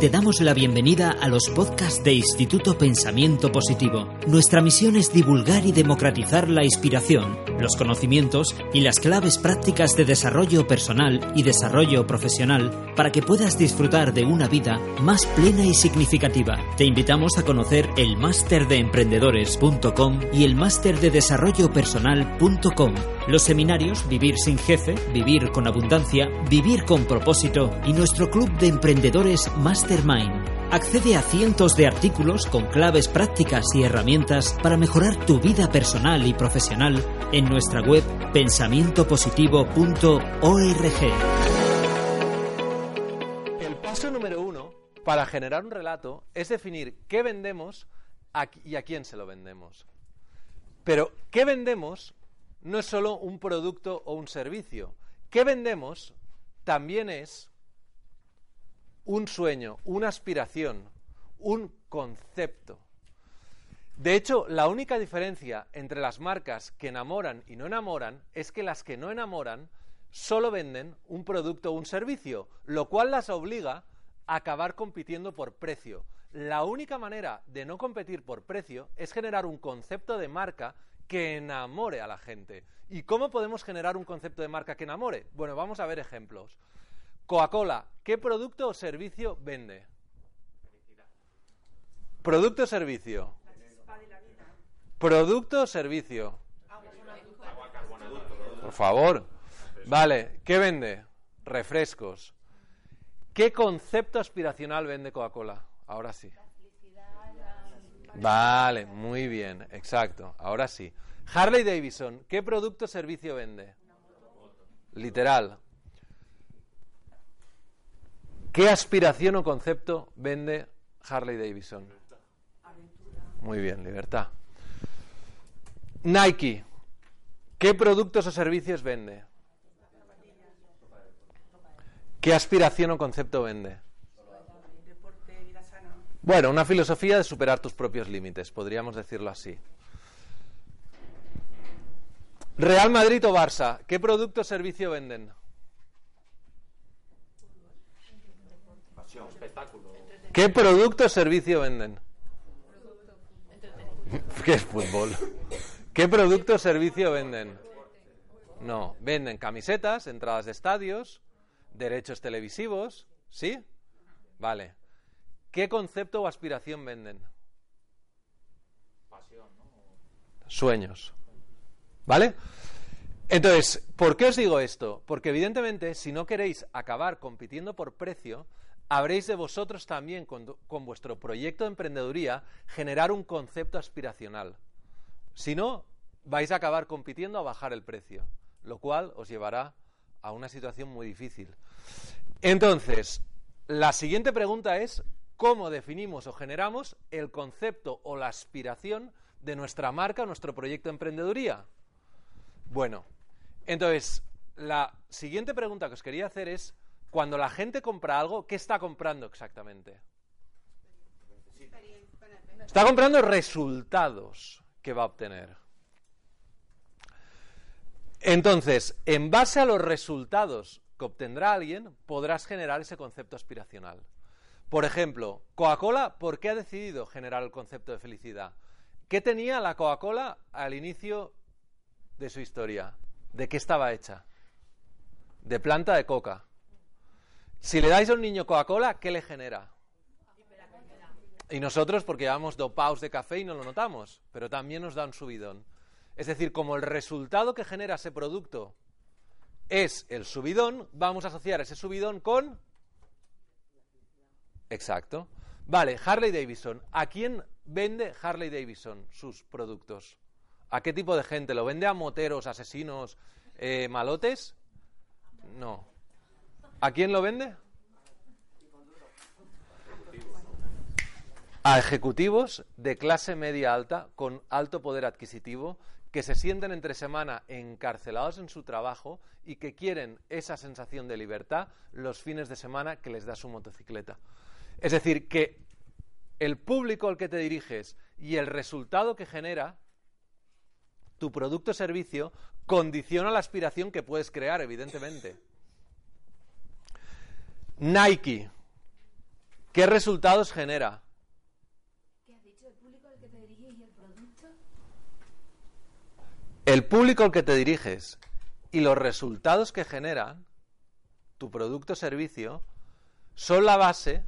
Te damos la bienvenida a los podcasts de Instituto Pensamiento Positivo. Nuestra misión es divulgar y democratizar la inspiración, los conocimientos y las claves prácticas de desarrollo personal y desarrollo profesional para que puedas disfrutar de una vida más plena y significativa. Te invitamos a conocer el máster de emprendedores.com y el máster de desarrollo personal.com. Los seminarios Vivir sin jefe, Vivir con abundancia, Vivir con propósito y nuestro club de emprendedores Mastermind. Accede a cientos de artículos con claves prácticas y herramientas para mejorar tu vida personal y profesional en nuestra web pensamientopositivo.org. El paso número uno para generar un relato es definir qué vendemos y a quién se lo vendemos. Pero qué vendemos no es solo un producto o un servicio. ¿Qué vendemos? También es un sueño, una aspiración, un concepto. De hecho, la única diferencia entre las marcas que enamoran y no enamoran es que las que no enamoran solo venden un producto o un servicio, lo cual las obliga a acabar compitiendo por precio. La única manera de no competir por precio es generar un concepto de marca que enamore a la gente. ¿Y cómo podemos generar un concepto de marca que enamore? Bueno, vamos a ver ejemplos. Coca-Cola, ¿qué producto o servicio vende? Producto o servicio. Producto o servicio. Por favor. Vale, ¿qué vende? Refrescos. ¿Qué concepto aspiracional vende Coca-Cola? Ahora sí. Vale, muy bien, exacto. Ahora sí. Harley Davidson, ¿qué producto o servicio vende? Literal. ¿Qué aspiración o concepto vende Harley Davidson? Muy bien, libertad. Nike, ¿qué productos o servicios vende? ¿Qué aspiración o concepto vende? Bueno, una filosofía de superar tus propios límites, podríamos decirlo así. Real Madrid o Barça, ¿qué producto o servicio venden? ¿Qué producto o servicio venden? ¿Qué es fútbol? ¿Qué producto o servicio venden? No, venden camisetas, entradas de estadios, derechos televisivos, ¿sí? Vale. ¿Qué concepto o aspiración venden? Sueños. ¿Vale? Entonces, ¿por qué os digo esto? Porque evidentemente, si no queréis acabar compitiendo por precio, habréis de vosotros también, con, vuestro proyecto de emprendeduría, generar un concepto aspiracional. Si no, vais a acabar compitiendo a bajar el precio, lo cual os llevará a una situación muy difícil. Entonces, la siguiente pregunta es, ¿cómo definimos o generamos el concepto o la aspiración de nuestra marca, nuestro proyecto de emprendeduría? Bueno, entonces, la siguiente pregunta que os quería hacer es, cuando la gente compra algo, ¿qué está comprando exactamente? Está comprando resultados que va a obtener. Entonces, en base a los resultados que obtendrá alguien, podrás generar ese concepto aspiracional. Por ejemplo, Coca-Cola, ¿por qué ha decidido generar el concepto de felicidad? ¿Qué tenía la Coca-Cola al inicio de su historia? ¿De qué estaba hecha? De planta de coca. Si le dais a un niño Coca-Cola, ¿qué le genera? Y nosotros, porque llevamos dopaos de café y no lo notamos, pero también nos da un subidón. Es decir, como el resultado que genera ese producto es el subidón, vamos a asociar ese subidón con... Exacto. Vale, Harley Davidson. ¿A quién vende Harley Davidson sus productos? ¿A qué tipo de gente? ¿Lo vende a moteros, asesinos, eh, malotes? No. ¿A quién lo vende? a ejecutivos de clase media alta con alto poder adquisitivo que se sienten entre semana encarcelados en su trabajo y que quieren esa sensación de libertad los fines de semana que les da su motocicleta. Es decir, que el público al que te diriges y el resultado que genera tu producto o servicio condiciona la aspiración que puedes crear, evidentemente. Nike, ¿qué resultados genera? El público al que te diriges y los resultados que generan tu producto o servicio son la base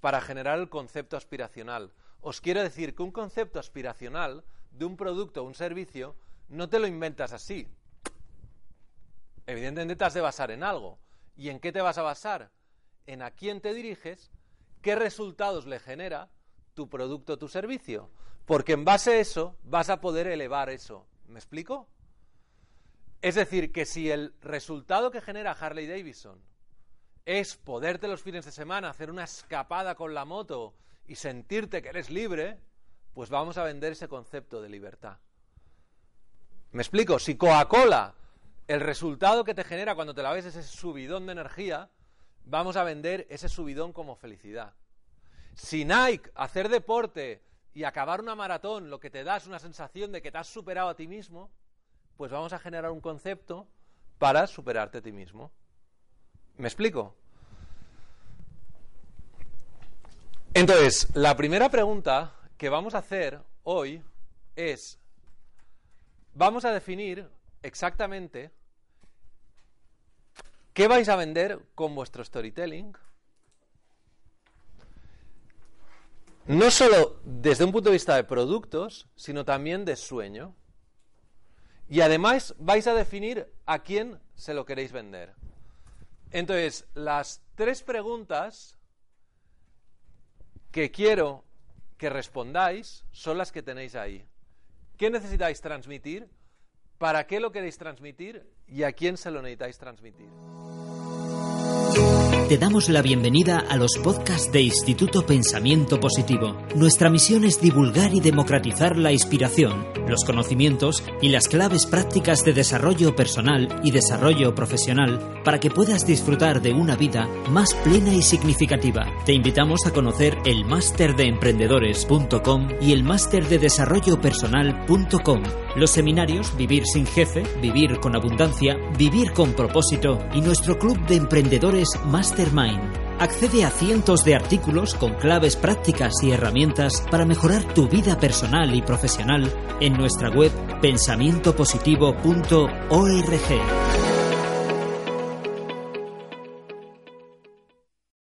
para generar el concepto aspiracional. Os quiero decir que un concepto aspiracional de un producto o un servicio no te lo inventas así. Evidentemente te has de basar en algo. ¿Y en qué te vas a basar? En a quién te diriges, qué resultados le genera tu producto o tu servicio. Porque en base a eso vas a poder elevar eso. ¿Me explico? Es decir, que si el resultado que genera Harley Davidson es poderte los fines de semana hacer una escapada con la moto y sentirte que eres libre, pues vamos a vender ese concepto de libertad. ¿Me explico? Si Coca-Cola, el resultado que te genera cuando te la ves es ese subidón de energía, vamos a vender ese subidón como felicidad. Si Nike, hacer deporte y acabar una maratón, lo que te da es una sensación de que te has superado a ti mismo, pues vamos a generar un concepto para superarte a ti mismo. ¿Me explico? Entonces, la primera pregunta que vamos a hacer hoy es, vamos a definir exactamente qué vais a vender con vuestro storytelling, no solo desde un punto de vista de productos, sino también de sueño. Y además vais a definir a quién se lo queréis vender. Entonces, las tres preguntas que quiero que respondáis son las que tenéis ahí. ¿Qué necesitáis transmitir? ¿Para qué lo queréis transmitir? ¿Y a quién se lo necesitáis transmitir? Te damos la bienvenida a los podcasts de Instituto Pensamiento Positivo. Nuestra misión es divulgar y democratizar la inspiración, los conocimientos y las claves prácticas de desarrollo personal y desarrollo profesional para que puedas disfrutar de una vida más plena y significativa. Te invitamos a conocer el máster de emprendedores.com y el máster de desarrollo personal.com. Los seminarios Vivir sin jefe, Vivir con abundancia, Vivir con propósito y nuestro club de emprendedores Master Accede a cientos de artículos con claves prácticas y herramientas para mejorar tu vida personal y profesional en nuestra web pensamientopositivo.org.